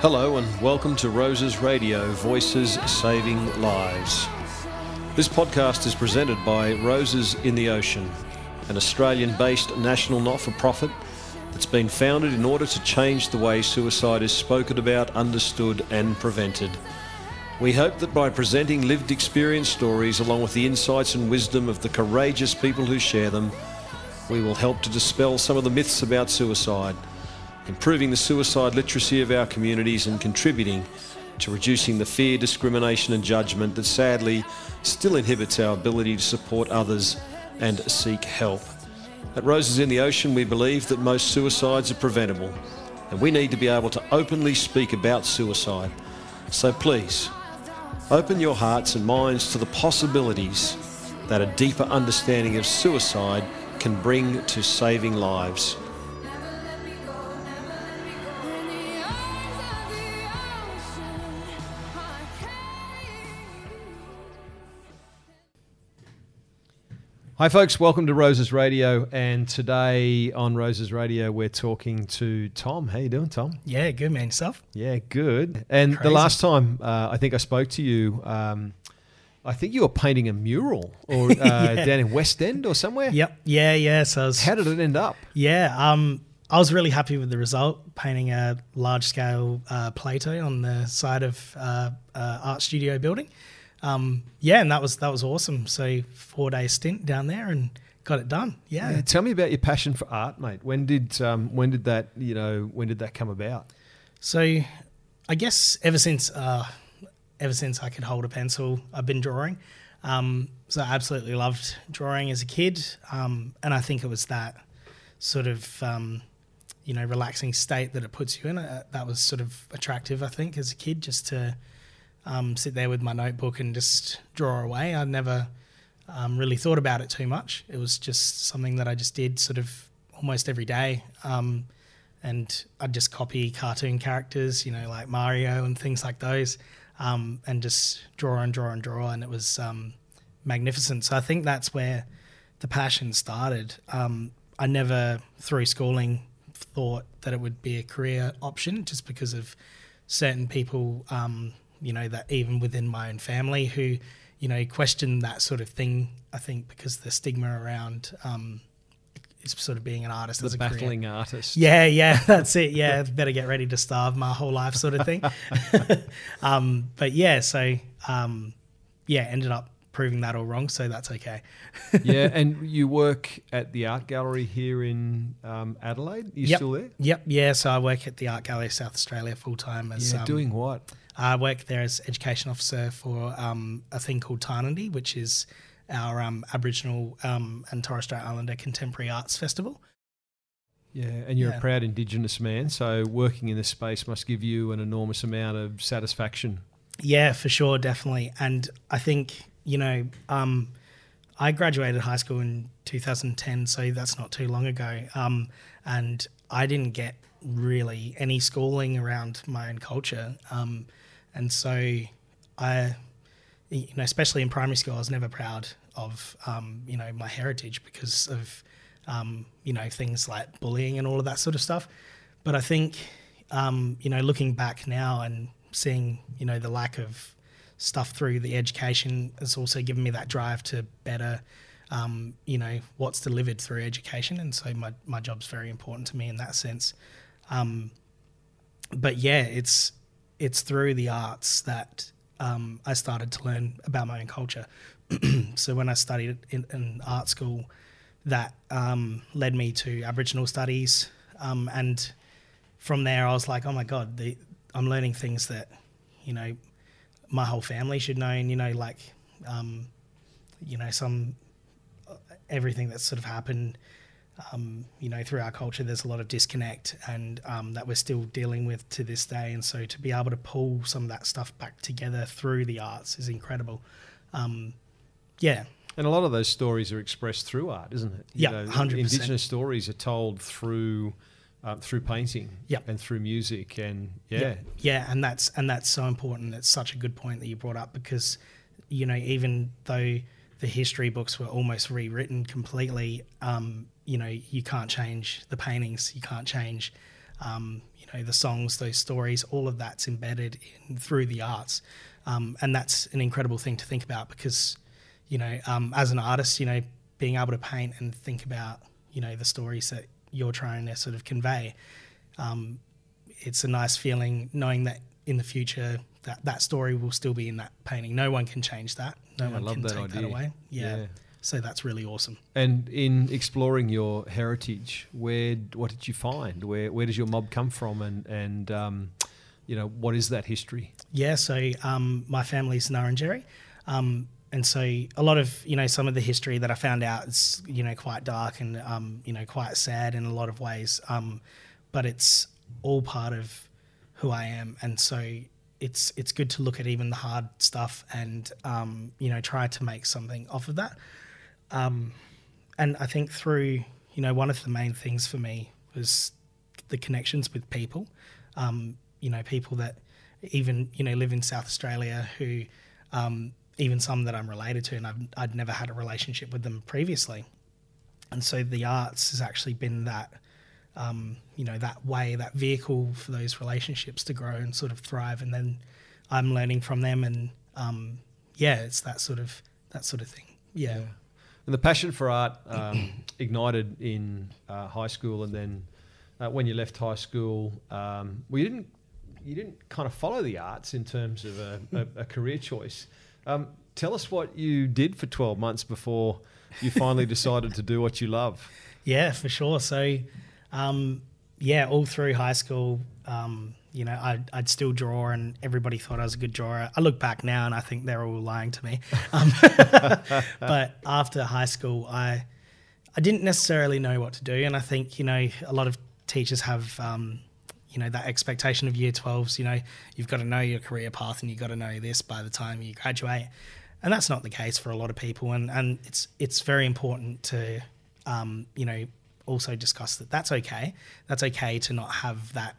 Hello and welcome to Roses Radio Voices Saving Lives. This podcast is presented by Roses in the Ocean, an Australian based national not for profit that's been founded in order to change the way suicide is spoken about, understood, and prevented. We hope that by presenting lived experience stories along with the insights and wisdom of the courageous people who share them, we will help to dispel some of the myths about suicide improving the suicide literacy of our communities and contributing to reducing the fear, discrimination, and judgment that sadly still inhibits our ability to support others and seek help. At Roses in the Ocean, we believe that most suicides are preventable, and we need to be able to openly speak about suicide. So please, open your hearts and minds to the possibilities that a deeper understanding of suicide can bring to saving lives. Hi, folks. Welcome to Roses Radio. And today on Roses Radio, we're talking to Tom. How you doing, Tom? Yeah, good man. Yourself? Yeah, good. And Crazy. the last time uh, I think I spoke to you, um, I think you were painting a mural or uh, Yeah. down in West End or somewhere. Yep. Yeah, yeah. So was, How did it end up? yeah, um, I was really happy with the result. Painting a large scale uh, Plato on the side of uh, uh, art studio building. Um, yeah, and that was that was awesome. So four day stint down there and got it done. Yeah. Yeah, tell me about your passion for art, mate. When did um, when did that you know when did that come about? So I guess ever since uh, ever since I could hold a pencil, I've been drawing. Um, so I absolutely loved drawing as a kid, um, and I think it was that sort of um, you know relaxing state that it puts you in. Uh, that was sort of attractive, I think, as a kid, just to um, sit there with my notebook and just draw away. I never um, really thought about it too much. It was just something that I just did sort of almost every day. Um, and I'd just copy cartoon characters, you know, like Mario and things like those, um, and just draw and draw and draw, and it was um, magnificent. So I think that's where the passion started. Um, I never, through schooling, thought that it would be a career option, just because of certain people, um, you know, that even within my own family who, you know, question that sort of thing. I think because the stigma around um, is sort of being an artist as The a career. battling artist. Yeah, yeah, that's it. Yeah, better get ready to starve my whole life, sort of thing. um, but yeah, so um, yeah, ended up proving that all wrong, so that's okay. yeah, and you work at the art gallery here in um, Adelaide. You Yep. still there? Yep, yeah. So I work at the Art Gallery of South Australia full time as Yeah, um, doing what? I work there as education officer for um, a thing called Tarnanthi, which is our um, Aboriginal um, and Torres Strait Islander Contemporary Arts Festival. Yeah, and you're a proud Indigenous man, so working in this space must give you an enormous amount of satisfaction. Yeah, for sure, definitely. And I think, you know, um, I graduated high school in 2010, so that's not too long ago. Um, and I didn't get really any schooling around my own culture. Um, and so I, you know, especially in primary school, I was never proud of, um, you know, my heritage because of, um, you know, things like bullying and all of that sort of stuff. But I think, um, you know, looking back now and seeing, you know, the lack of stuff through the education has also given me that drive to better, um, you know, what's delivered through education. And so my, my job's very important to me in that sense. Um, but yeah, it's it's through the arts that um, I started to learn about my own culture. so when I studied in, in art school, that um, led me to Aboriginal studies, um, and from there I was like, oh my god, the, I'm learning things that you know my whole family should know, and you know, like um, you know some everything that's sort of happened um, you know, through our culture, there's a lot of disconnect, and um, that we're still dealing with to this day. And so, to be able to pull some of that stuff back together through the arts is incredible. Um, yeah, And a lot of those stories are expressed through art, isn't it? You Yeah, know, 100%. Indigenous stories are told through um, through painting Yep. and through music, and yeah, yeah, yeah, and that's and that's so important. It's such a good point that you brought up because, you know, even though the history books were almost rewritten completely, um, you know, you can't change the paintings, you can't change um, you know, the songs, those stories, all of that's embedded in, through the arts. Um, and that's an incredible thing to think about because, you know, um, as an artist, you know, being able to paint and think about, you know, the stories that you're trying to sort of convey, um, it's a nice feeling knowing that in the future that that story will still be in that painting. No one can change that. No Yeah, one can that take idea. that away. Yeah. Yeah. So that's really awesome. And in exploring your heritage, where what did you find? Where where does your mob come from? And and um, you know what is that history? Yeah, so um, my family's Ngarrindjeri. Um, and so a lot of, you know, some of the history that I found out is, you know, quite dark and, um, you know, quite sad in a lot of ways. Um, but it's all part of who I am. And so it's, it's good to look at even the hard stuff and, um, you know, try to make something off of that. Um, and I think through, you know, one of the main things for me was the connections with people. Um, you know, people that even you know live in South Australia who, um, even some that I'm related to, and I've I'd never had a relationship with them previously. And so the arts has actually been that, um, you know, that way, that vehicle for those relationships to grow and sort of thrive. And then I'm learning from them, and um, yeah, it's that sort of that sort of thing. Yeah. And the passion for art um, ignited in uh, high school, and then uh, when you left high school, um, you didn't you didn't kind of follow the arts in terms of a, a, a career choice. Um, tell us what you did for twelve months before you finally decided to do what you love. Yeah, for sure. So, um, yeah, all through high school, um, you know, I'd, I'd still draw, and everybody thought I was a good drawer. I look back now, and I think they're all lying to me. Um, but after high school, I I didn't necessarily know what to do, and I think you know a lot of teachers have. Um, you know that expectation of year 12s you know you've got to know your career path and you've got to know this by the time you graduate. And that's not the case for a lot of people. And and it's it's very important to um, you know also discuss that that's okay. That's okay to not have that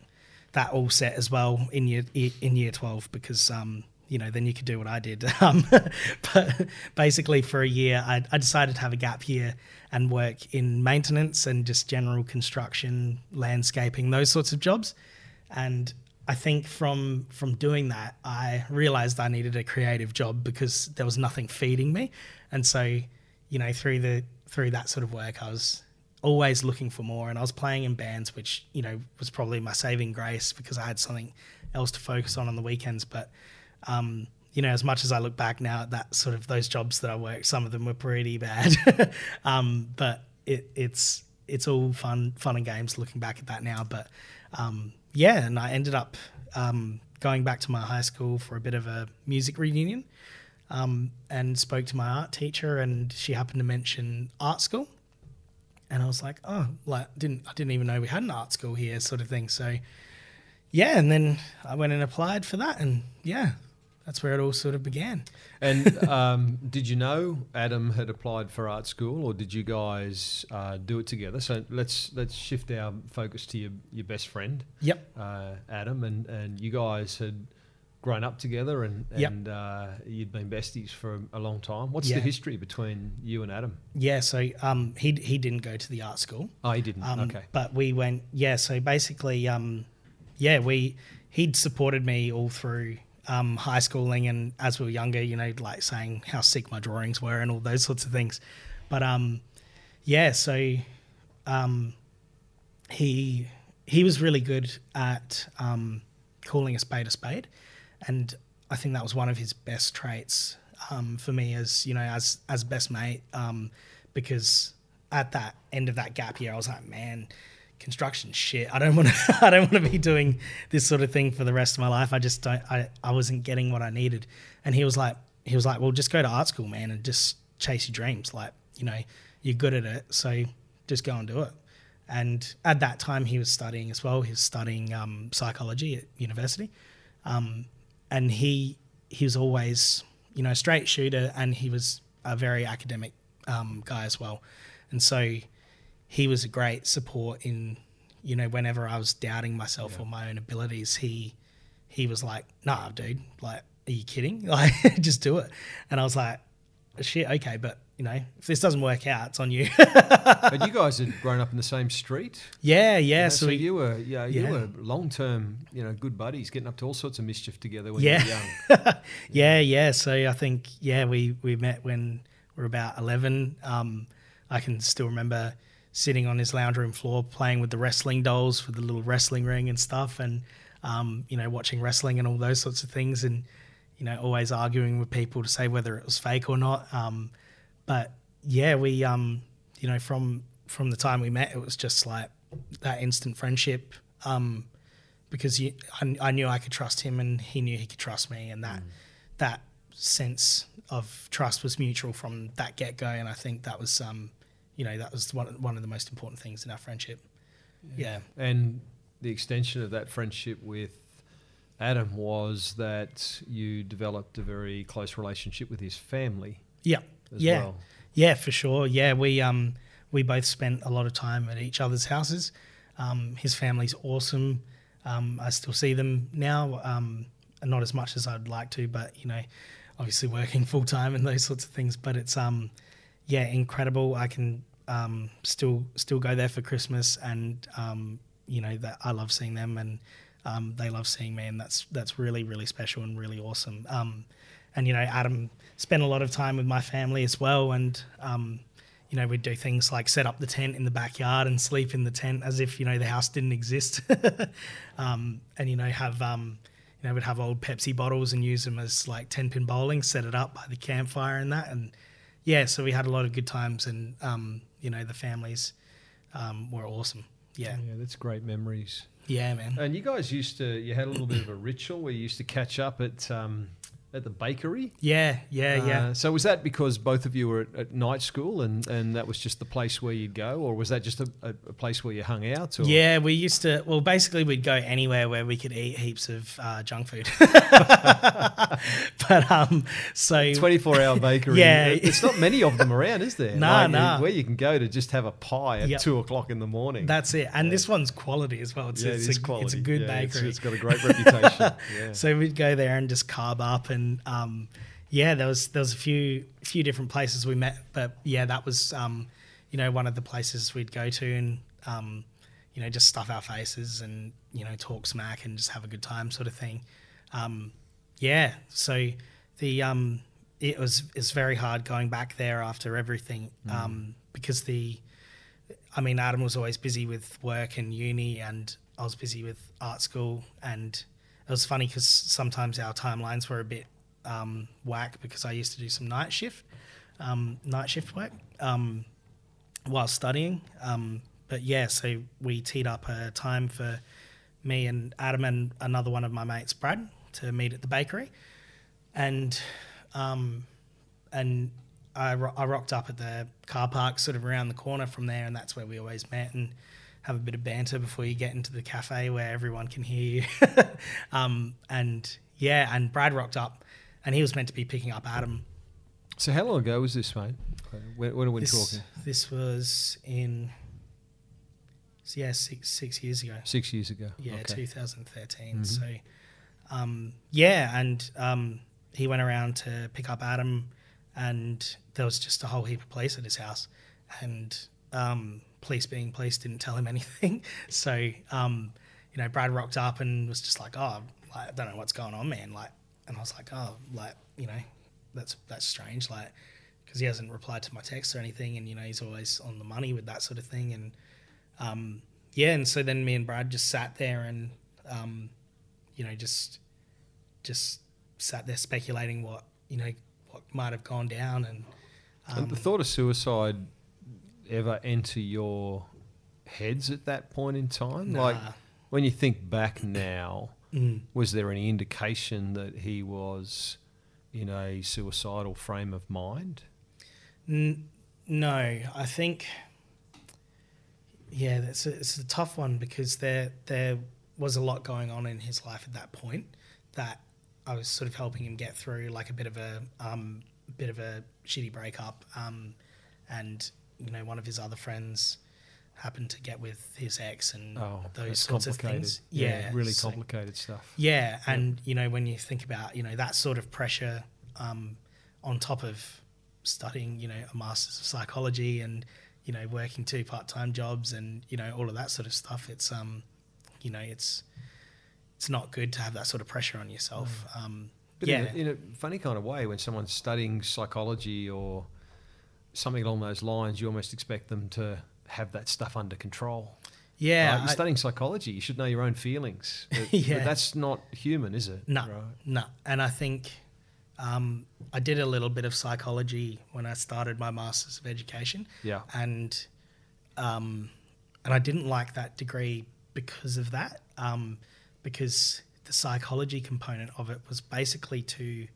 that all set as well in year in year 12 because um, you know then you could do what I did. Um, but basically for a year I, I decided to have a gap year and work in maintenance and just general construction landscaping those sorts of jobs. And I think from from doing that, I realized I needed a creative job because there was nothing feeding me, and so you know through the through that sort of work, I was always looking for more, and I was playing in bands, which you know was probably my saving grace because I had something else to focus on on the weekends. But um, you know, as much as I look back now at that sort of those jobs that I worked, some of them were pretty bad, um, but it, it's it's all fun fun and games looking back at that now, but um, yeah, and I ended up um, going back to my high school for a bit of a music reunion, um, and spoke to my art teacher, and she happened to mention art school, and I was like, oh, like didn't I didn't even know we had an art school here, sort of thing. So yeah, and then I went and applied for that, and yeah, that's where it all sort of began. And um, did you know Adam had applied for art school, or did you guys uh, do it together? So let's let's shift our focus to your, your best friend, Yep. uh, Adam, and, and you guys had grown up together, and Yep. and uh, you'd been besties for a, a long time. What's Yeah. the history between you and Adam? Yeah, so um, he he didn't go to the art school. Oh, he didn't. Um, okay. But we went, yeah. So basically, um, yeah, we he'd supported me all through um, high schooling and as we were younger, you know, like saying how sick my drawings were and all those sorts of things. But um, yeah, so um, he he was really good at um, calling a spade a spade, and I think that was one of his best traits um, for me as you know as as best mate um, because at that end of that gap year I was like man construction shit. I don't want to I don't want to be doing this sort of thing for the rest of my life. I just don't I, I wasn't getting what I needed. And he was like he was like well just go to art school man and just chase your dreams. Like you know you're good at it so just go and do it. And at that time he was studying as well. He was studying um, psychology at university. Um, and he he was always you know straight shooter and he was a very academic um, guy as well. And so he was a great support in you know whenever I was doubting myself or my own abilities he he was like nah dude like are you kidding like just do it and I was like shit, okay, but you know, if this doesn't work out, it's on you. but you guys had grown up in the same street. yeah, you yeah. know, so, so we, you were, yeah, you yeah. were long term, you know, good buddies, getting up to all sorts of mischief together when Yeah. you were young. yeah, yeah. So I think yeah, we we met when we were about eleven. Um, I can still remember sitting on his lounge room floor playing with the wrestling dolls for the little wrestling ring and stuff, and um, you know watching wrestling and all those sorts of things, and you know always arguing with people to say whether it was fake or not. Um, but yeah, we um, you know from from the time we met, it was just like that instant friendship. Um, because you, I, I knew I could trust him and he knew he could trust me, and that that sense of trust was mutual from that get go. And I think that was, um, you know, that was one one of the most important things in our friendship. Yeah, And the extension of that friendship with Adam was that you developed a very close relationship with his family yeah, as yeah, well. yeah, for sure. Yeah, we um we both spent a lot of time at each other's houses. Um, his family's awesome. Um, I still see them now, um, not as much as I'd like to, but you know, obviously working full time and those sorts of things. But it's um, yeah, incredible. I can um, still still go there for Christmas, and um, you know that I love seeing them, and um, they love seeing me, and that's that's really really special and really awesome. Um, and you know, Adam spent a lot of time with my family as well, and um, you know, we'd do things like set up the tent in the backyard and sleep in the tent as if you know the house didn't exist, um, and you know have you know we'd have old Pepsi bottles and use them as like ten pin bowling, set it up by the campfire and that, and yeah, so we had a lot of good times, and um, you know the families um, were awesome. Yeah, Yeah, that's great memories. yeah, man. And you guys used to, you had a little bit of a ritual where you used to catch up at um, at the bakery. Yeah, yeah, yeah. Uh, so was that because both of you were at, at night school and, and that was just the place where you'd go, or was that just a, a, place where you hung out? Or? Yeah, we used to. Well, basically, we'd go anywhere where we could eat heaps of uh, junk food. but um, so 24 hour bakery. Yeah. It's not many of them around, is there? Nah, Like, nah. Where you can go to just have a pie at Yep. two o'clock in the morning. that's it. And this one's quality as well. It's, yeah, it's, it a, quality. it's a good Yeah, it's- bakery. it's got a great reputation. Yeah. So we'd go there and just carb up, and um, yeah, there was there was a few few different places we met, but yeah, that was um, you know one of the places we'd go to and um, you know just stuff our faces and you know talk smack and just have a good time sort of thing. Um, yeah, so the um, it was it's very hard going back there after everything um, because the I mean, Adam was always busy with work and uni, and I was busy with art school. And it was funny because sometimes our timelines were a bit um, whack because I used to do some night shift, um, night shift work um, while studying. Um, but yeah, so we teed up a time for me and Adam and another one of my mates, Brad, to meet at the bakery. And um, and I, ro- I rocked up at the car park sort of around the corner from there, and that's where we always met and have a bit of banter before you get into the cafe where everyone can hear you. um, and yeah, and Brad rocked up, and he was meant to be picking up Adam. So how long ago was this, mate? When, when are we This, talking? this was in yeah six six years ago. Six years ago. Yeah, Okay. 2013. Mhm. So, um, yeah, and um, he went around to pick up Adam, and there was just a whole heap of police at his house, and um, police being police didn't tell him anything. So, um, you know, Brad rocked up and was just like, "Oh, like, I don't know what's going on, man." Like, and I was like, "Oh, like, you know, that's that's strange." Like, because he hasn't replied to my text or anything, and you know, he's always on the money with that sort of thing, and um, yeah, and so then me and Brad just sat there and, um, you know, just just sat there speculating what you know what might have gone down, and um, the thought of suicide ever enter your heads at that point in time? Like when you think back now, Mm. was there any indication that he was in a suicidal frame of mind? N- no, I think. Yeah, that's a, it's a tough one because there there was a lot going on in his life at that point that I was sort of helping him get through, like a bit of a um, bit of a shitty breakup, um, and you know one of his other friends happened to get with his ex and Oh, those sorts of things. Yeah, really so- complicated stuff. yeah, and you know when you think about you know that sort of pressure um, on top of studying, you know, a master's of psychology and you know working two part time jobs and you know all of that sort of stuff. It's um, you know, it's it's not good to have that sort of pressure on yourself. Mm. Um, But yeah, in, a, in a funny kind of way, when someone's studying psychology or something along those lines, you almost expect them to have that stuff under control. yeah. Right? You're I- studying psychology. You should know your own feelings. But, Yeah. but that's not human, is it? No, Right. no. And I think um, I did a little bit of psychology when I started my Masters of Education. Yeah. And um, and I didn't like that degree because of that. Um, because the psychology component of it was basically to,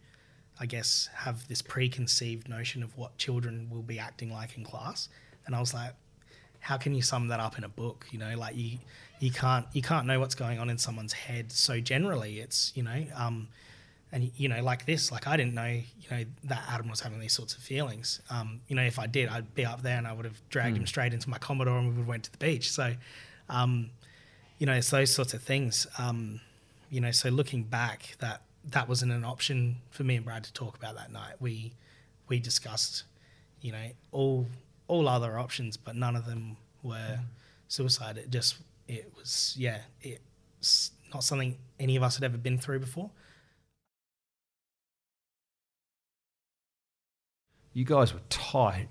I guess, have this preconceived notion of what children will be acting like in class. And I was like, how can you sum that up in a book? You know, like you you can't you can't know what's going on in someone's head. So generally, it's you know, um, and you know, like this, like I didn't know, you know, that Adam was having these sorts of feelings. Um, you know, if I did, I'd be up there and I would have dragged him straight into my Commodore and we would have went to the beach. So, um, you know, it's those sorts of things. Um, you know, so looking back, that that wasn't an option for me and Brad to talk about that night. We we discussed, you know, all all other options, but none of them were mm. suicide. It just it was yeah, it's not something any of us had ever been through before. You guys were tight.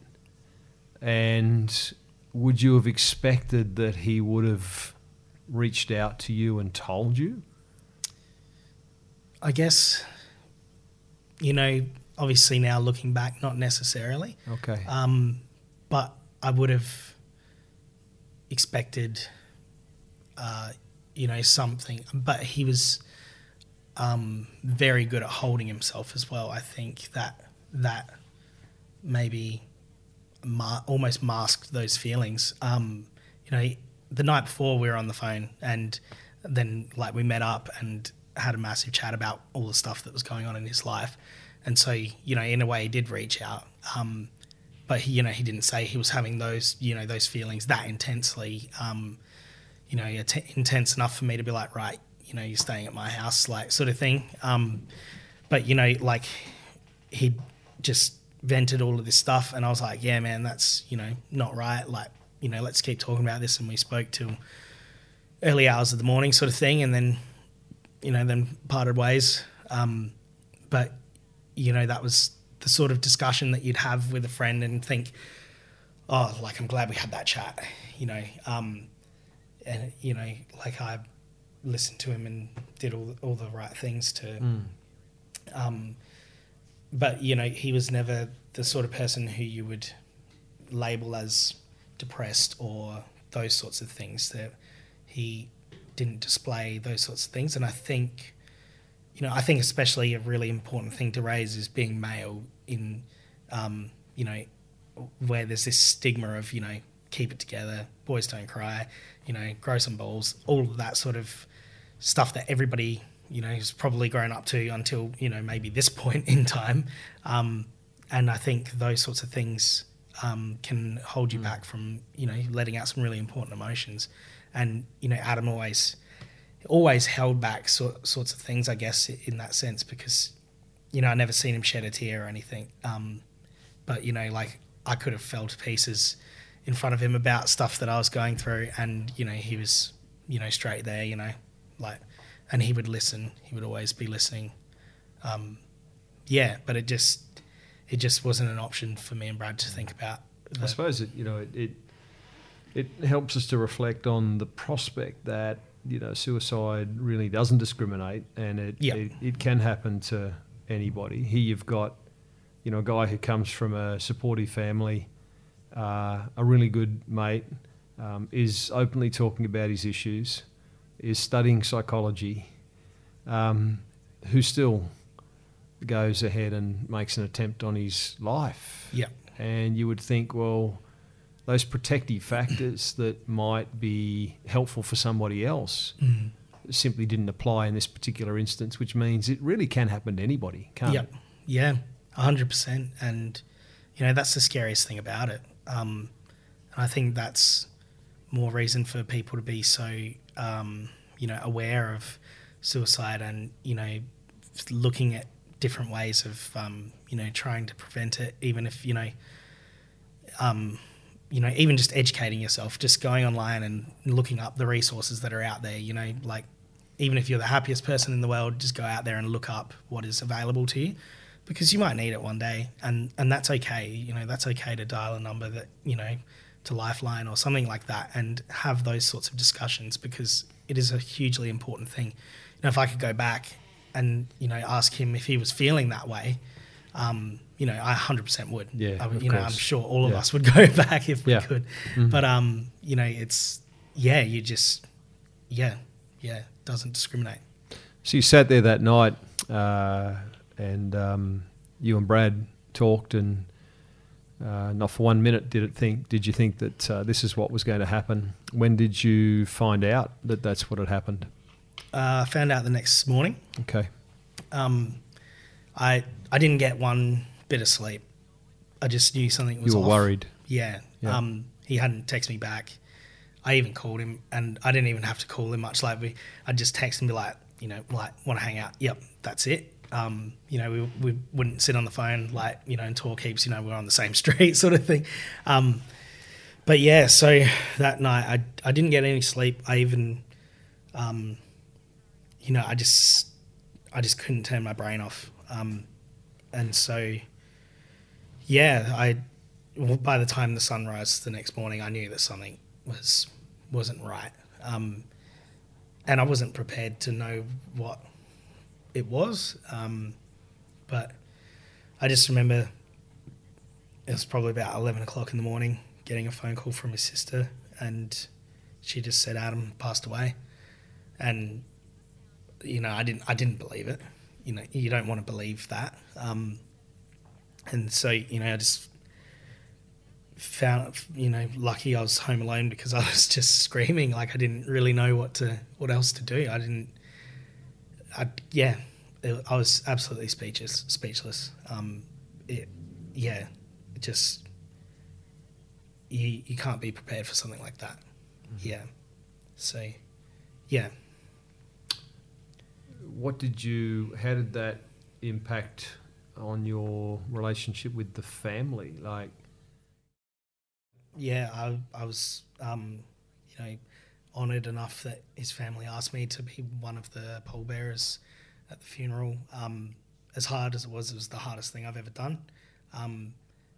And would you have expected that he would have reached out to you and told you? I guess, you know, obviously now looking back, not necessarily, Okay. um, but I would have expected, uh, you know, something. But he was um, very good at holding himself as well. I think that that maybe ma- almost masked those feelings. Um, you know, the night before we were on the phone, and then like we met up and had a massive chat about all the stuff that was going on in his life. And so, you know, in a way, he did reach out. Um, but he, you know, he didn't say he was having those, you know, those feelings that intensely. Um, you know, intense enough for me to be like, right, you know, you're staying at my house, like sort of thing. Um, but you know, like he just vented all of this stuff, and I was like, yeah, man, that's you know not right. Like, you know, let's keep talking about this. And we spoke till early hours of the morning, sort of thing, and then you know, then parted ways. Um, but you know, that was the sort of discussion that you'd have with a friend and think, oh, like I'm glad we had that chat, you know. Um, and you know, like I listened to him and did all all the right things to. Um, but you know, he was never the sort of person who you would label as depressed or those sorts of things. That he didn't display those sorts of things, and I think, you know, I think especially a really important thing to raise is being male in, um, you know, where there's this stigma of you know keep it together, boys don't cry, you know, grow some balls, all of that sort of stuff that everybody you know has probably grown up to until you know maybe this point in time, um, and I think those sorts of things um, can hold you back from you know letting out some really important emotions, and you know Adam always always held back sort, sorts of things I guess in that sense because you know I never seen him shed a tear or anything, um, but you know like I could have fell to pieces in front of him about stuff that I was going through, and you know he was, you know, straight there, you know, like, and he would listen. He would always be listening. Um, yeah, but it just, it just wasn't an option for me and Brad to think about. I suppose it, you know, it, it it helps us to reflect on the prospect that you know suicide really doesn't discriminate, and it Yeah. it, it can happen to anybody. Here you've got, you know, a guy who comes from a supportive family, uh, a really good mate, um, is openly talking about his issues, is studying psychology, um, who still goes ahead and makes an attempt on his life yeah, and you would think, well, those protective factors that might be helpful for somebody else mm. simply didn't apply in this particular instance, which means it really can happen to anybody, can't yeah, it? yeah, hundred percent. And you know that's the scariest thing about it. Um, and I think that's more reason for people to be so um, you know aware of suicide and you know looking at different ways of um, you know trying to prevent it, even if you know. Um, you know, even just educating yourself, just going online and looking up the resources that are out there. You know, like even if you're the happiest person in the world, just go out there and look up what is available to you, because you might need it one day, and and that's okay. You know, that's okay to dial a number that you know to Lifeline or something like that, and have those sorts of discussions because it is a hugely important thing. You know, if I could go back and you know ask him if he was feeling that way. Um, you know, I 100% would. Yeah, I, you know, course. I'm sure all of Yeah. us would go back if Yeah. we could. Mhm. But um, you know, it's yeah, you just yeah, yeah, doesn't discriminate. So you sat there that night, uh, and um, you and Brad talked, and uh, not for one minute did it think. Did you think that uh, this is what was going to happen? When did you find out that that's what had happened? Uh, I found out the next morning. Okay. Um, I I didn't get one bit of sleep. I just knew something was You were off. worried. Yeah. Yeah. Um, he hadn't texted me back. I even called him, and I didn't even have to call him much. Like we, I'd just text him, be like, you know, like want to hang out. Yep, that's it. Um, you know, we, we wouldn't sit on the phone like you know and talk heaps. You know, we're on the same street, sort of thing. Um, but yeah, so that night I I didn't get any sleep. I even, um, you know, I just I just couldn't turn my brain off. Um, and so yeah, I by the time the sun rose the next morning, I knew that something was wasn't right, um, and I wasn't prepared to know what it was. Um, but I just remember it was probably about eleven o'clock in the morning, getting a phone call from his sister, and she just said Adam passed away, and you know I didn't I didn't believe it. You know you don't want to believe that. Um, and so you know I just found you know lucky I was home alone because I was just screaming. Like I didn't really know what to what else to do. I didn't I yeah it, I was absolutely speechless speechless. Um it yeah it just you you can't be prepared for something like that. Yeah. So yeah. What did you? How did that impact on your relationship with the family? Like, yeah, I, I was, um, you know, honoured enough that his family asked me to be one of the pallbearers at the funeral. Um, as hard as it was, it was the hardest thing I've ever done. Um,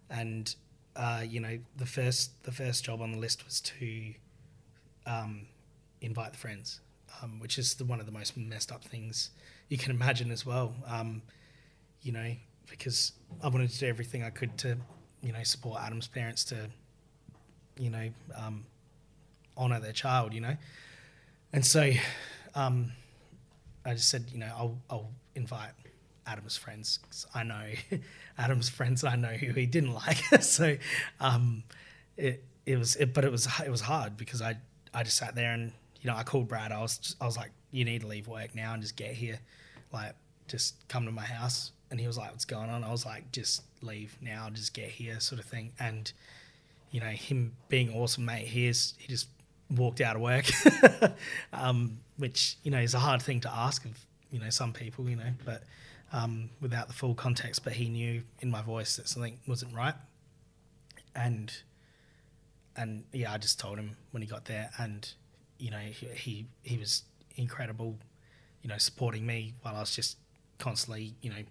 and uh, you know, the first the first job on the list was to um, invite the friends, um, which is the, one of the most messed up things you can imagine as well. Um, you know, because I wanted to do everything I could to, you know, support Adam's parents to you know, um, honor their child, you know. And so um, I just said, you know, I'll, I'll invite Adam's friends 'cause I know Adam's friends. I know who he didn't like. so um, it it was, it, but it was it was hard because I I just sat there and you know I called Brad. I was just, I was like, you need to leave work now and just get here, like just come to my house. And he was like, what's going on? I was like, just leave now, just get here, sort of thing. And you know, him being awesome, mate, he he just walked out of work, um, which you know is a hard thing to ask of you know some people, you know, but um, without the full context. But he knew in my voice that something wasn't right, and and yeah, I just told him when he got there, and you know, he he, he was incredible, you know, supporting me while I was just constantly, you know,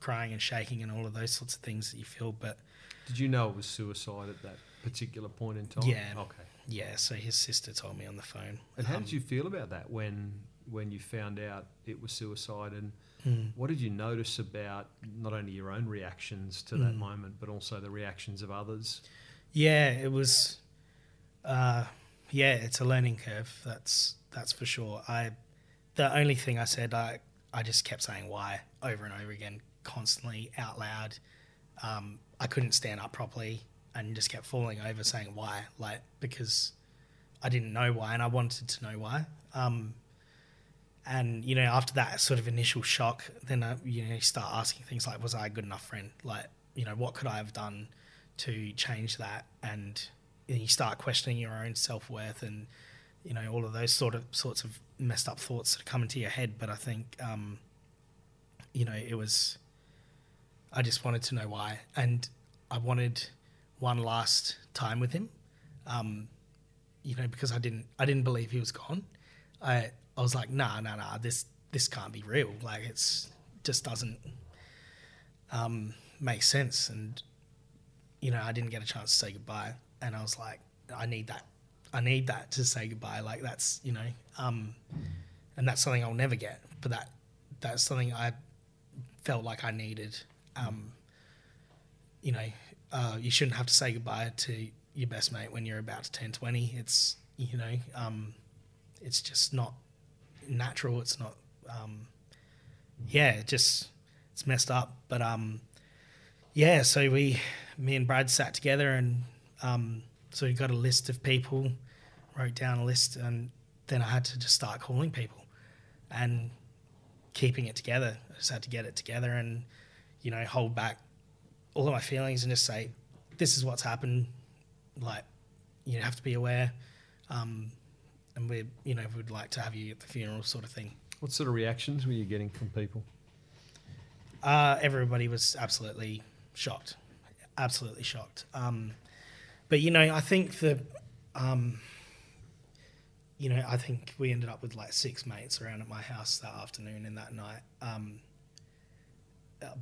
crying and shaking and all of those sorts of things that you feel, but. did you know it was suicide at that particular point in time? Yeah. Okay. Yeah, so his sister told me on the phone. And how Um, did you feel about that when when you found out it was suicide? And mm, what did you notice about not only your own reactions to that Mm. moment, but also the reactions of others? Yeah, it was. Uh, yeah, it's a learning curve. That's that's for sure. I, the only thing I said, I I just kept saying why over and over again, constantly out loud. Um, I couldn't stand up properly and just kept falling over saying why, like because I didn't know why and I wanted to know why. Um, and you know, after that sort of initial shock, then you know, you start asking things like, was I a good enough friend? Like, you know, what could I have done to change that? And you start questioning your own self worth and you know all of those sort of sorts of messed up thoughts that come into your head. But I think um, you know it was I just wanted to know why, and I wanted one last time with him. Um, you know, because I didn't I didn't believe he was gone. I I was like, nah, nah, nah, this this can't be real. Like it's just doesn't um, make sense. And you know, I didn't get a chance to say goodbye, and I was like, I need that. I need that to say goodbye. Like that's you know, um, and that's something I'll never get. But that that's something I felt like I needed. Um, you know, uh, you shouldn't have to say goodbye to your best mate when you're about to turn 20. It's, you know, um, it's just not natural. It's not, um, yeah, it just, it's messed up. But, um, yeah, so we, me and Brad sat together and, um, so we got a list of people, wrote down a list, and then I had to just start calling people and keeping it together. I just had to get it together and, you know, hold back all of my feelings and just say, this is what's happened like you have to be aware. Um, and we, you know, would like to have you at the funeral, sort of thing. What sort of reactions were you getting from people? Uh, everybody was absolutely shocked, absolutely shocked. Um, but you know, I think the, um, you know, I think we ended up with like six mates around at my house that afternoon and that night. Um,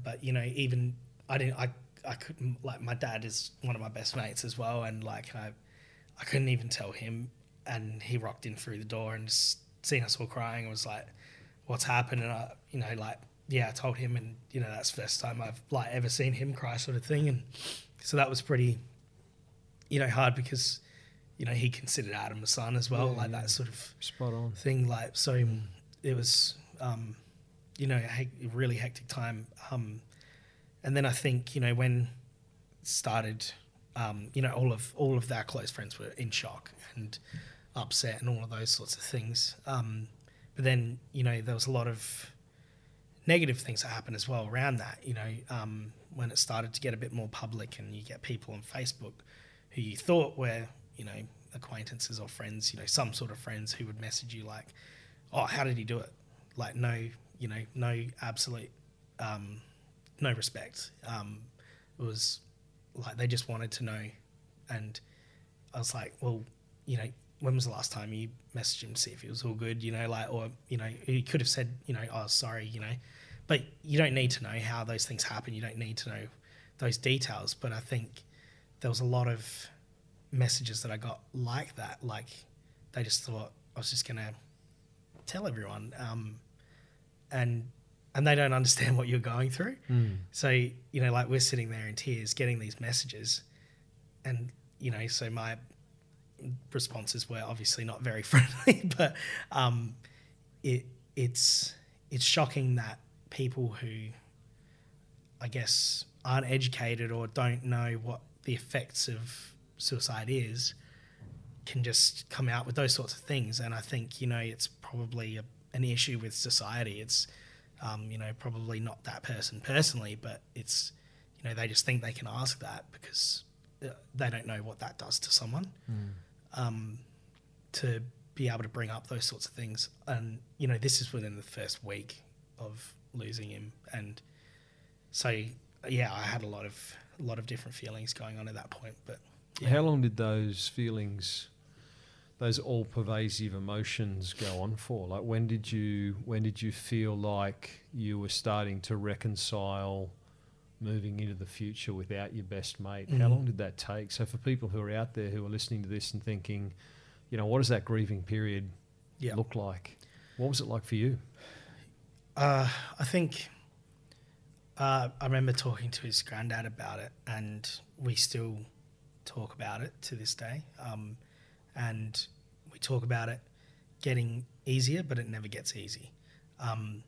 but you know, even I didn't, I I couldn't like my dad is one of my best mates as well, and like I, I couldn't even tell him, and he rocked in through the door and just seen us all crying. And was like, "What's happened?" And I, you know, like yeah, I told him, and you know that's the first time I've like ever seen him cry, sort of thing, and so that was pretty, you know, hard because, you know, he considered Adam a son as well, yeah, like yeah. that sort of spot on thing. Like so, it was, um, you know, a really hectic time. Um, and then I think you know when started, um, you know, all of all of our close friends were in shock and upset and all of those sorts of things. Um, but then you know there was a lot of negative things that happened as well around that. You know, um, when it started to get a bit more public and you get people on Facebook who you thought were you know acquaintances or friends, you know, some sort of friends who would message you like, "Oh, how did he do it?" Like, no, you know, no absolute um, no respect. Um, it was like they just wanted to know, and I was like, well, you know, when was the last time you messaged him to see if he was all good? You know, like, or you know, he could have said, you know, oh, sorry, you know, but you don't need to know how those things happen. You don't need to know those details. But I think there was a lot of messages that I got like that. Like they just thought I was just gonna tell everyone, um, and and they don't understand what you're going through. Mm. So, you know, like we're sitting there in tears getting these messages. And, you know, so my responses were obviously not very friendly, but um, it it's it's shocking that people who I guess aren't educated or don't know what the effects of suicide is can just come out with those sorts of things. And I think, you know, it's probably a, an issue with society. It's um, you know, probably not that person personally, but it's, you know, they just think they can ask that because uh, they don't know what that does to someone. Mm. Um, to be able to bring up those sorts of things, and you know, this is within the first week of losing him, and so yeah, I had a lot of a lot of different feelings going on at that point. But yeah. how long did those feelings those all pervasive emotions go on for? Like when did you when did you feel like you were starting to reconcile moving into the future without your best mate? Mm-hmm. How long did that take? So for people who are out there who are listening to this and thinking, you know, what does that grieving period yep. look like? What was it like for you? Uh, I think uh, I remember talking to his granddad about it, and we still talk about it to this day. Um, and talk about it getting easier, but it never gets easy. Um,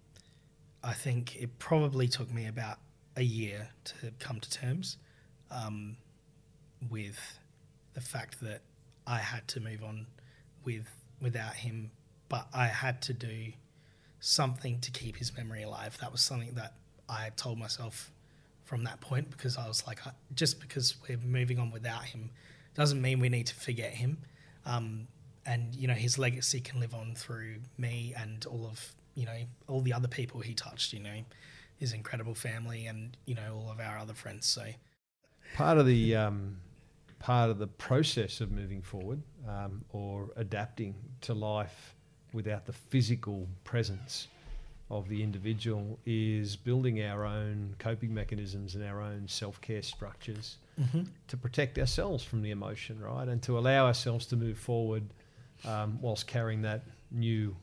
I think it probably took me about a year to come to terms um, with the fact that I had to move on with without him, but I had to do something to keep his memory alive. That was something that I told myself from that point because I was like, just because we're moving on without him doesn't mean we need to forget him. Um, and you know his legacy can live on through me and all of you know all the other people he touched. You know, his incredible family and you know all of our other friends. So part of the um, part of the process of moving forward um, or adapting to life without the physical presence of the individual is building our own coping mechanisms and our own self care structures mm-hmm. to protect ourselves from the emotion, right? And to allow ourselves to move forward um, whilst carrying that new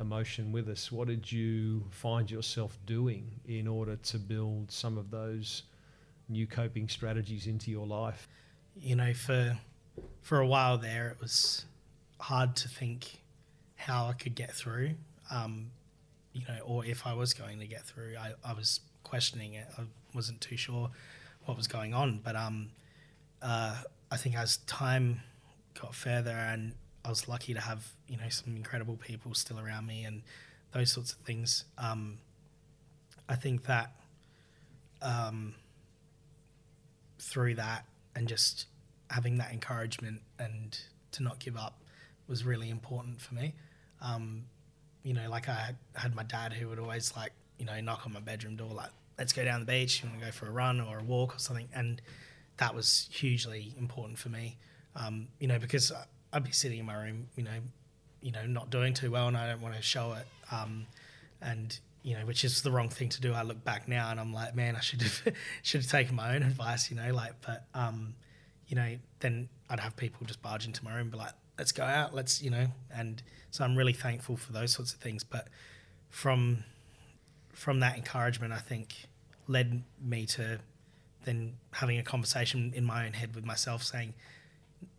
emotion with us. What did you find yourself doing in order to build some of those new coping strategies into your life? You know, for for a while there, it was hard to think how I could get through. Um, you know, or if I was going to get through, I, I was questioning it. I wasn't too sure what was going on. But um, uh, I think as time got further, and I was lucky to have you know some incredible people still around me and those sorts of things. Um, I think that um, through that and just having that encouragement and to not give up was really important for me. Um, you know, like I had my dad who would always like, you know, knock on my bedroom door, like, let's go down the beach, you want to go for a run or a walk or something. And that was hugely important for me, um, you know, because I'd be sitting in my room, you know, you know, not doing too well and I don't want to show it. Um, and, you know, which is the wrong thing to do. I look back now and I'm like, man, I should have should have taken my own advice, you know, like, but, um, you know, then I'd have people just barge into my room, be like, let's go out, let's, you know, and so I'm really thankful for those sorts of things. But from from that encouragement, I think led me to then having a conversation in my own head with myself, saying,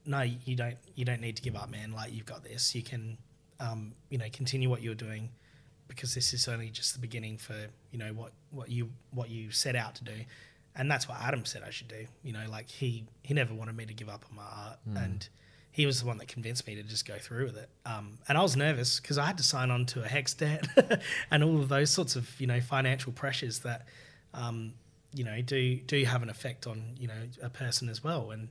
"No, you don't. You don't need to give up, man. Like you've got this. You can, um, you know, continue what you're doing, because this is only just the beginning for you know what what you what you set out to do." And that's what Adam said I should do. You know, like he he never wanted me to give up on my art, mm. and he was the one that convinced me to just go through with it. Um, and I was nervous because I had to sign on to a HECS debt and all of those sorts of you know financial pressures that um, you know do do have an effect on you know a person as well. And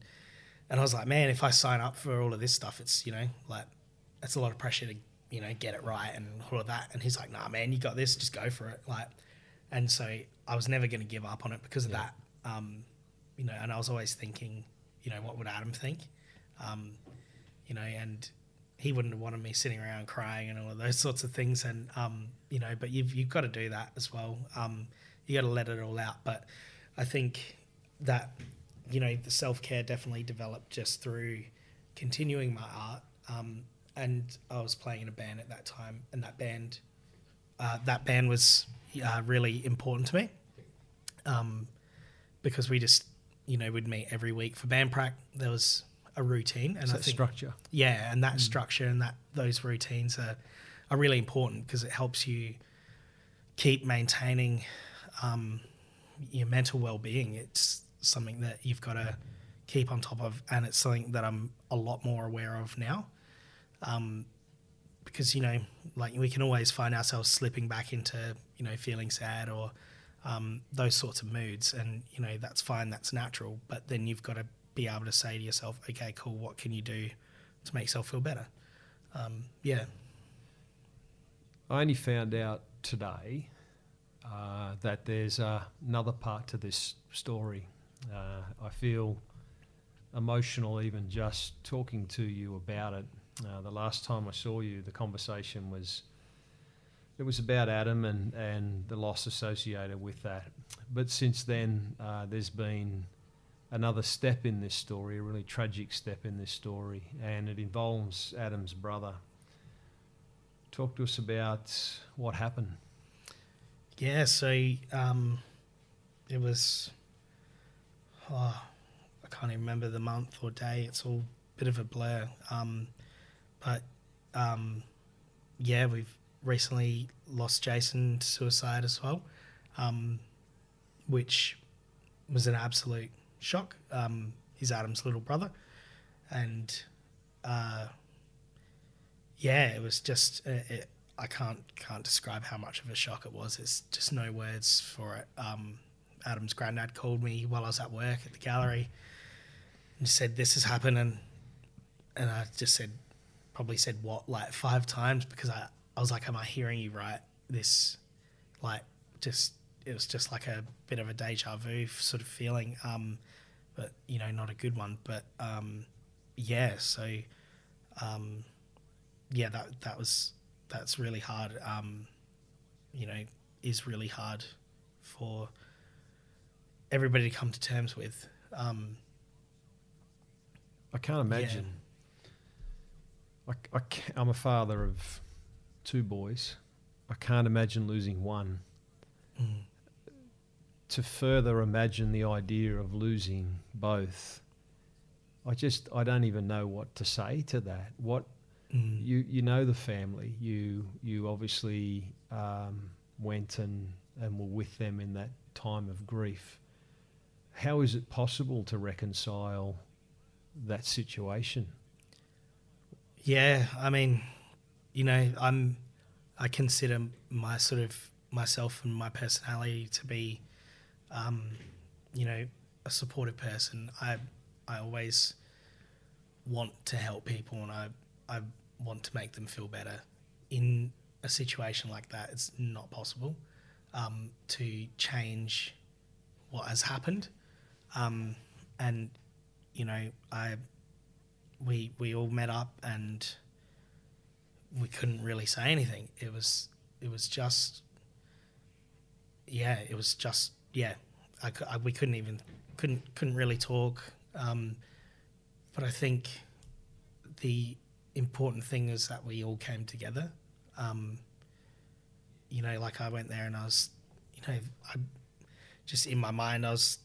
and I was like, man, if I sign up for all of this stuff, it's you know like that's a lot of pressure to you know get it right and all of that. And he's like, nah, man, you got this, just go for it. Like, and so I was never going to give up on it because of yeah. that. Um, you know, and I was always thinking, you know, what would Adam think? Um, you know, and he wouldn't have wanted me sitting around crying and all of those sorts of things. And um, you know, but you've you've got to do that as well. Um, you got to let it all out. But I think that you know the self care definitely developed just through continuing my art. Um, and I was playing in a band at that time, and that band, uh, that band was uh, really important to me, um, because we just, you know, would meet every week for band prac. There was a routine and I think, structure. Yeah, and that mm. structure and that those routines are are really important because it helps you keep maintaining um, your mental well being. It's something that you've got to keep on top of, and it's something that I'm a lot more aware of now. Um, because you know, like we can always find ourselves slipping back into you know feeling sad or um, those sorts of moods, and you know that's fine, that's natural. But then you've got to be able to say to yourself, okay, cool, what can you do to make yourself feel better? Um, yeah. I only found out today uh, that there's uh, another part to this story. Uh, I feel emotional even just talking to you about it. Uh, the last time I saw you, the conversation was it was about Adam and, and the loss associated with that. But since then, uh, there's been another step in this story, a really tragic step in this story, and it involves Adam's brother. Talk to us about what happened. Yeah, so um, it was, oh, I can't even remember the month or day. It's all a bit of a blur. Um, but um, yeah, we've recently lost Jason to suicide as well, um, which was an absolute shock. Um, he's Adam's little brother, and uh, yeah, it was just it, uh, it, I can't can't describe how much of a shock it was. It's just no words for it. Um, Adam's granddad called me while I was at work at the gallery and said this has happened, and and I just said probably said what like five times because I I was like, am I hearing you right? This like just it was just like a bit of a deja vu sort of feeling, um, but you know, not a good one. But um, yeah, so um, yeah, that that was that's really hard. Um, you know, is really hard for everybody to come to terms with. Um, I can't imagine. I, I ca- I'm a father of two boys. I can't imagine losing one. mm, To further imagine the idea of losing both, I just I don't even know what to say to that. What mm. you you know the family. You you obviously um, went and and were with them in that time of grief. How is it possible to reconcile that situation? Yeah, I mean, you know, I'm I consider my sort of myself and my personality to be, um, you know, a supportive person. I I always want to help people and I I want to make them feel better. In a situation like that, it's not possible um, to change what has happened, um, and you know, I we we all met up and we couldn't really say anything. It was it was just yeah, it was just yeah. I, I- we couldn't even couldn't couldn't really talk. Um, but I think the important thing is that we all came together. Um, you know, like I went there and I was, you know, I just in my mind I was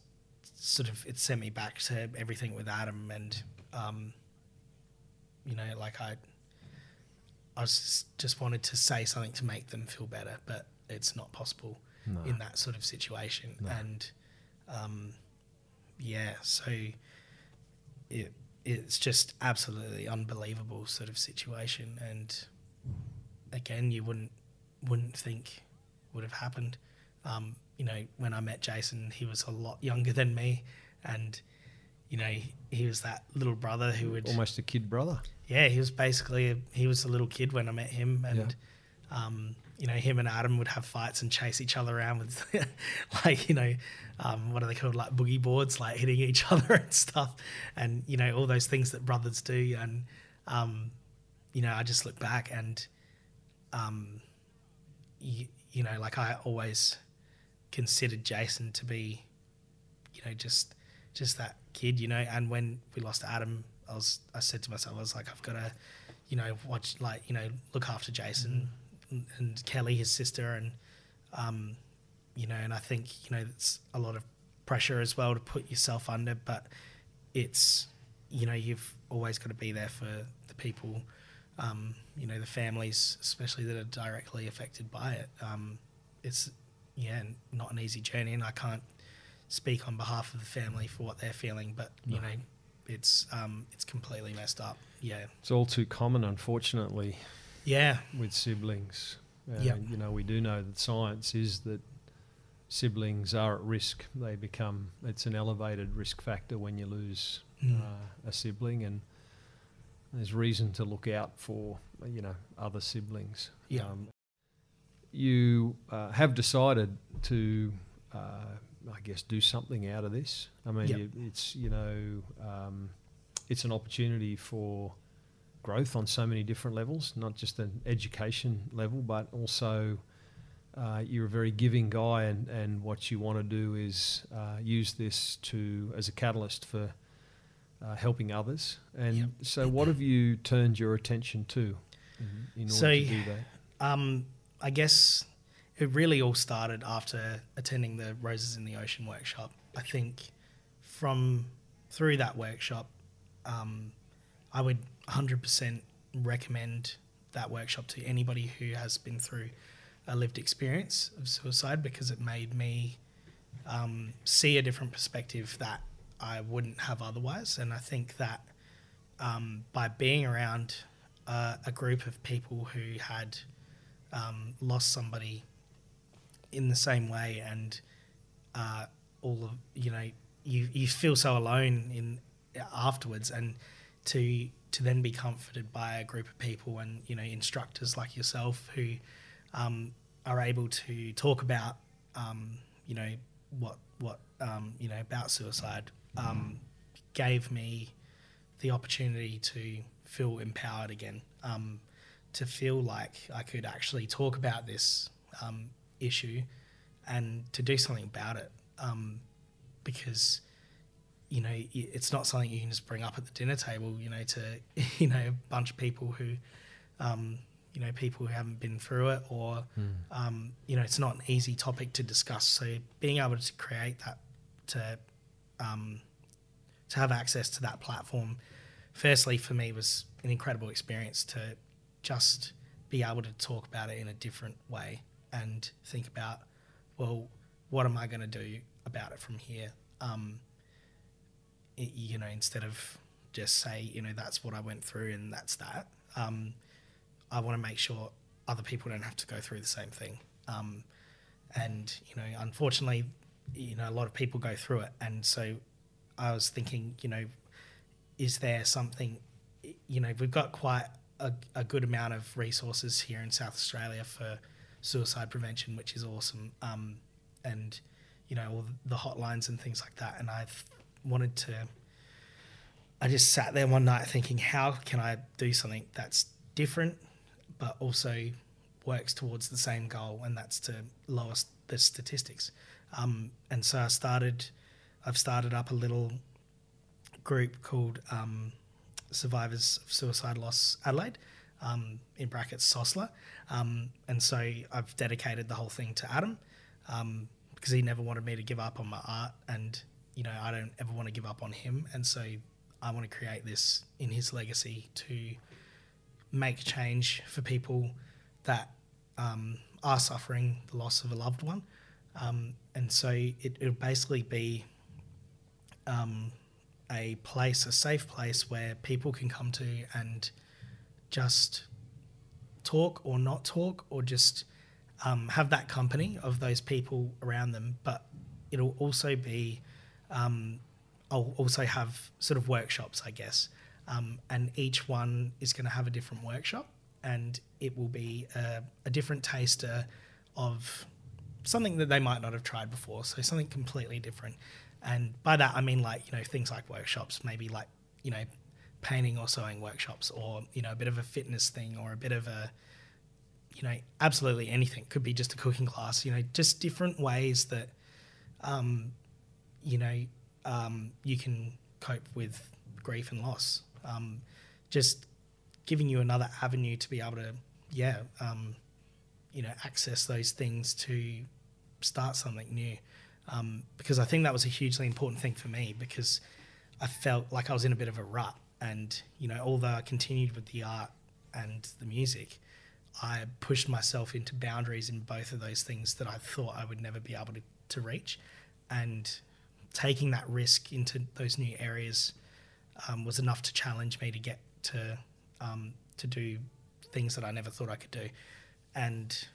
sort of it sent me back to everything with Adam and um, you know, like I, I was just, just wanted to say something to make them feel better, but it's not possible No. in that sort of situation. No. And um, yeah, so it it's just absolutely unbelievable sort of situation. And again, you wouldn't wouldn't think would have happened. Um, you know, when I met Jason, he was a lot younger than me, and you know, he was that little brother who would Almost a kid brother. yeah, he was basically a, he was a little kid when I met him, and um, you know, him and Adam would have fights and chase each other around with like you know, um, what are they called, like boogie boards, like hitting each other and stuff, and you know all those things that brothers do, and um, you know, I just look back and um, you, you know, like I always considered Jason to be, you know, just just that kid, you know. And when we lost Adam, I was I said to myself, I was like, I've got to, you know, watch like you know, look after Jason and, and Kelly, his sister, and um, you know, and I think you know it's a lot of pressure as well to put yourself under, but it's you know you've always got to be there for the people, um, you know, the families, especially that are directly affected by it. Um, it's yeah, not an easy journey, and I can't speak on behalf of the family for what they're feeling, but you No. know, it's um, it's completely messed up. Yeah, It's all too common, unfortunately, yeah, with siblings. Uh, Yep. You know, we do know that science is that siblings are at risk. They become, it's an elevated risk factor when you lose Mm. uh, a sibling, and there's reason to look out for, you know, other siblings. Yeah. Um, you uh, have decided to, uh, I guess, do something out of this. I mean, Yep. you, it's, you know, um, it's an opportunity for growth on so many different levels, not just an education level, but also uh, you're a very giving guy, and, and what you want to do is uh, use this to as a catalyst for uh, helping others. And Yep. so, what have you turned your attention to in, in order So, to do that? Um, I guess it really all started after attending the Roses in the Ocean workshop. I think from through that workshop, um, I would 100% recommend that workshop to anybody who has been through a lived experience of suicide because it made me um, see a different perspective that I wouldn't have otherwise. And I think that um, by being around uh, a group of people who had um, lost somebody in the same way, and uh, all of you know, you you feel so alone in afterwards, and to to then be comforted by a group of people and you know instructors like yourself who um, are able to talk about um, you know what what um, you know about suicide um, gave me the opportunity to feel empowered again, um, to feel like I could actually talk about this um, issue and to do something about it, um, because you know it's not something you can just bring up at the dinner table. You know, to you know a bunch of people who um, you know people who haven't been through it or mm. um, you know it's not an easy topic to discuss so being able to create that to um, to have access to that platform firstly for me was an incredible experience to just be able to talk about it in a different way and think about well what am I going to do about it from here um, it, you know instead of just say you know that's what I went through and that's that um, I want to make sure other people don't have to go through the same thing. Um, and you know, unfortunately, you know, a lot of people go through it. And so, I was thinking, you know, is there something? You know, we've got quite a, a good amount of resources here in South Australia for suicide prevention, which is awesome. Um, and you know, all the hotlines and things like that. And I wanted to. I just sat there one night thinking, how can I do something that's different but also works towards the same goal, and that's to lower the statistics. Um, and so I started, I've started up a little group called um, Survivors of Suicide Loss Adelaide, um, in brackets SOSLA. Um, and so I've dedicated the whole thing to Adam um, because he never wanted me to give up on my art, and you know I don't ever want to give up on him, and so I want to create this in his legacy to make change for people that um, are suffering the loss of a loved one. Um, and so it, will basically be um, a place, a safe place where people can come to and just talk or not talk or just um, have that company of those people around them. But it'll also be, um, I'll also have sort of workshops, I guess. Um, and each one is going to have a different workshop, and it will be a, a, different taster of something that they might not have tried before. So something completely different. And by that I mean like you know things like workshops, maybe like you know painting or sewing workshops, or you know a bit of a fitness thing, or a bit of a you know absolutely anything. Could be just a cooking class. You know just different ways that um, you know um, you can cope with grief and loss um, just giving you another avenue to be able to, yeah, um, you know, access those things to start something new. Um, because I think that was a hugely important thing for me because I felt like I was in a bit of a rut. And, you know, although I continued with the art and the music, I pushed myself into boundaries in both of those things that I thought I would never be able to, to reach. And taking that risk into those new areas um, was enough to challenge me to get to um, to do things that I never thought I could do, and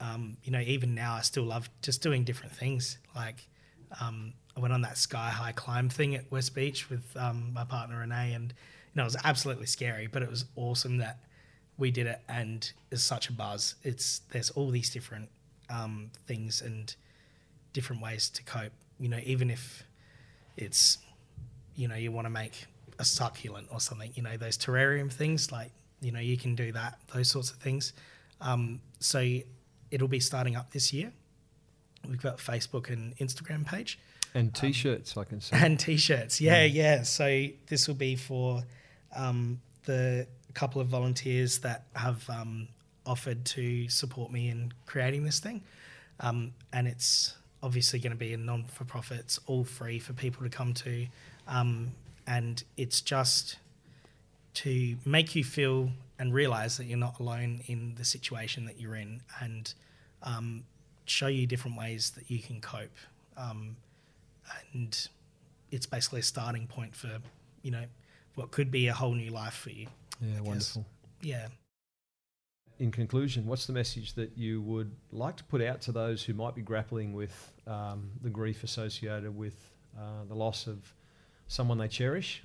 um, you know even now I still love just doing different things. Like um, I went on that sky high climb thing at West Beach with um, my partner Renee, and you know it was absolutely scary, but it was awesome that we did it, and it's such a buzz. It's there's all these different um, things and different ways to cope. You know, even if it's you know you want to make a succulent or something. You know, those terrarium things, like, you know, you can do that, those sorts of things. Um, so it'll be starting up this year. We've got Facebook and Instagram page. And um, t-shirts, um, I can see. And t-shirts, yeah, yeah. yeah. So this will be for um, the couple of volunteers that have um, offered to support me in creating this thing. Um, and it's obviously going to be a non-for-profit. It's all free for people to come to. Um, and it's just to make you feel and realize that you're not alone in the situation that you're in and um, show you different ways that you can cope um, and it's basically a starting point for you know what could be a whole new life for you yeah wonderful. Yeah. In conclusion, what's the message that you would like to put out to those who might be grappling with um, the grief associated with uh, the loss of someone they cherish?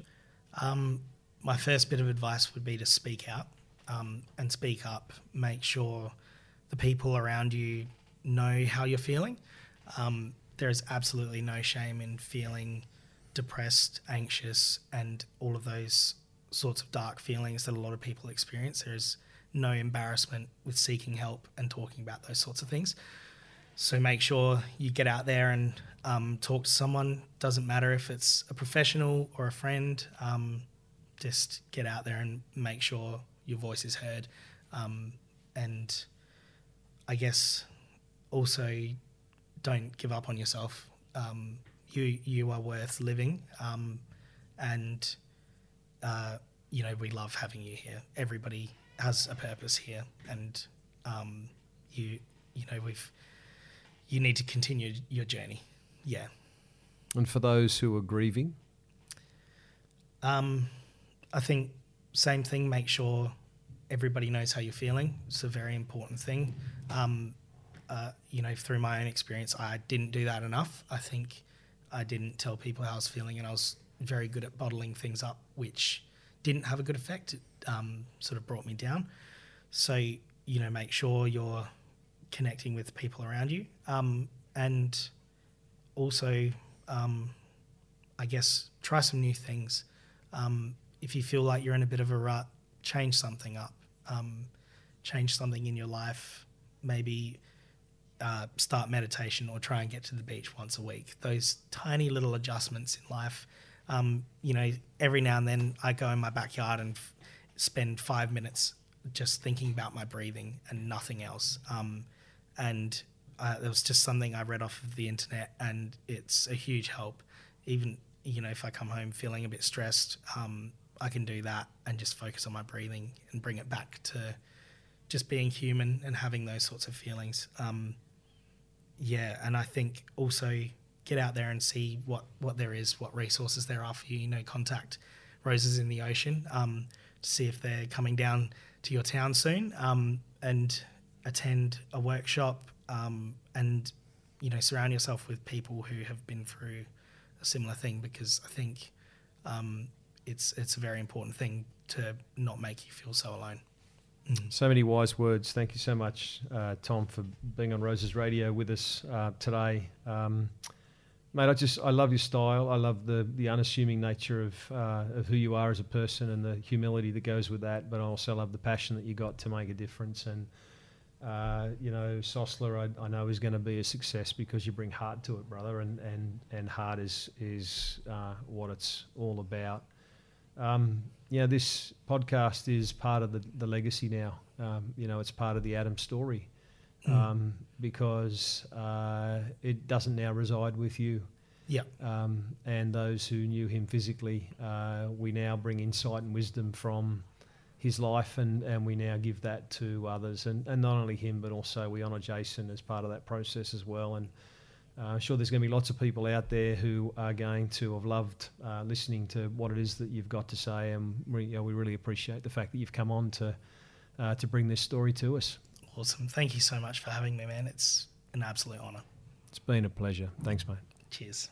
Um, my first bit of advice would be to speak out um, and speak up. Make sure the people around you know how you're feeling. Um, there is absolutely no shame in feeling depressed, anxious, and all of those sorts of dark feelings that a lot of people experience. There is no embarrassment with seeking help and talking about those sorts of things. So make sure you get out there and um, talk to someone. Doesn't matter if it's a professional or a friend. Um, just get out there and make sure your voice is heard. Um, and I guess also don't give up on yourself. Um, you you are worth living, um, and uh, you know we love having you here. Everybody has a purpose here, and um, you you know we've you need to continue your journey. Yeah. And for those who are grieving, um, I think same thing. Make sure everybody knows how you're feeling. It's a very important thing. Um, uh, you know, through my own experience, I didn't do that enough. I think I didn't tell people how I was feeling, and I was very good at bottling things up, which didn't have a good effect. It um, sort of brought me down. So, you know, make sure you're connecting with people around you. Um, and also, um, I guess, try some new things. If you feel like you're in a bit of a rut, change something up. Um, change something in your life. Maybe uh, start meditation or try and get to the beach once a week. Those tiny little adjustments in life. Um, you know, every now and then I go in my backyard and f- spend five minutes just thinking about my breathing and nothing else. Um, and uh, was just something I read off of the internet, and it's a huge help. Even you know, if I come home feeling a bit stressed, um, I can do that and just focus on my breathing and bring it back to just being human and having those sorts of feelings. Um, yeah, and I think also get out there and see what what there is, what resources there are for you. You know, contact Roses in the Ocean um, to see if they're coming down to your town soon, um, and attend a workshop um, and you know surround yourself with people who have been through a similar thing because I think um, it's it's a very important thing to not make you feel so alone. Mm. So many wise words. Thank you so much, uh, Tom, for being on Roses Radio with us uh, today. Um, mate, I just I love your style. I love the the unassuming nature of uh, of who you are as a person and the humility that goes with that. But I also love the passion that you got to make a difference. And uh, you know, SOSLA, I, I, know is going to be a success because you bring heart to it, brother. And and and heart is is uh, what it's all about. Um, you know, this podcast is part of the, the legacy now. Um, you know, it's part of the Adam story hmm. um, because uh, it doesn't now reside with you. Yeah. Um, and those who knew him physically, uh, we now bring insight and wisdom from his life, and, and we now give that to others. And, and not only him, but also we honour Jason as part of that process as well. And uh, I'm sure there's going to be lots of people out there who are going to have loved uh, listening to what it is that you've got to say, and we, you know, we really appreciate the fact that you've come on to uh, to bring this story to us. Awesome! Thank you so much for having me, man. It's an absolute honour. It's been a pleasure. Thanks, mate. Cheers.